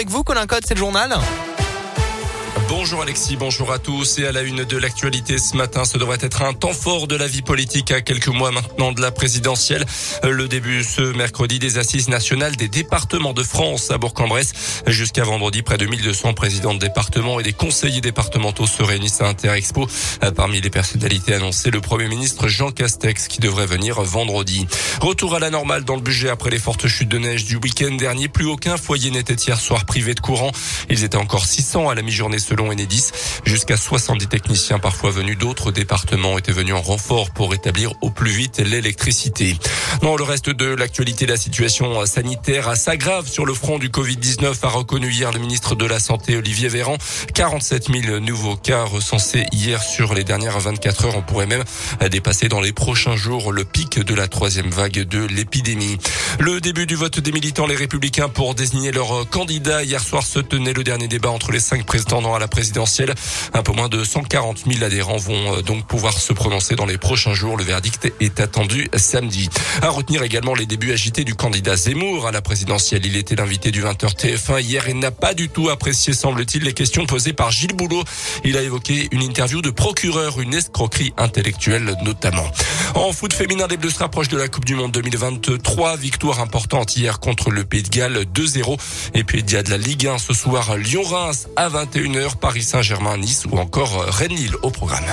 avec vous, Colin Code, c'est le journal. Bonjour Alexis, bonjour à tous. Et à la une de l'actualité ce matin, ce devrait être un temps fort de la vie politique à quelques mois maintenant de la présidentielle. Le début ce mercredi des assises nationales des départements de France à Bourg-en-Bresse. Jusqu'à vendredi, près de 1200 présidents de départements et des conseillers départementaux se réunissent à Interexpo. Parmi les personnalités annoncées, le Premier ministre Jean Castex qui devrait venir vendredi. Retour à la normale dans le budget après les fortes chutes de neige du week-end dernier. Plus aucun foyer n'était hier soir privé de courant. Ils étaient encore 600 à la mi-journée selon Enedis. Jusqu'à 70 techniciens parfois venus d'autres départements étaient venus en renfort pour rétablir au plus vite l'électricité. Dans le reste de l'actualité, la situation sanitaire s'aggrave sur le front du Covid-19, a reconnu hier le ministre de la Santé Olivier Véran. 47 000 nouveaux cas recensés hier sur les dernières 24 heures. On pourrait même dépasser dans les prochains jours le pic de la troisième vague de l'épidémie. Le début du vote des militants, les républicains, pour désigner leur candidat. Hier soir se tenait le dernier débat entre les cinq à la présidentielle. Un peu moins de 140 000 adhérents vont euh, donc pouvoir se prononcer dans les prochains jours. Le verdict est attendu samedi. À retenir également les débuts agités du candidat Zemmour à la présidentielle. Il était l'invité du 20h TF1 hier et n'a pas du tout apprécié, semble-t-il, les questions posées par Gilles Boulot. Il a évoqué une interview de procureur, une escroquerie intellectuelle notamment. En foot féminin, les Bleus se rapprochent de la Coupe du Monde 2023. Victoire importante hier contre le Pays de Galles 2-0. Et puis il y a de la Ligue 1 ce soir, Lyon-Reims à 21h. Paris Saint-Germain, Nice ou encore Rennes-Lille au programme.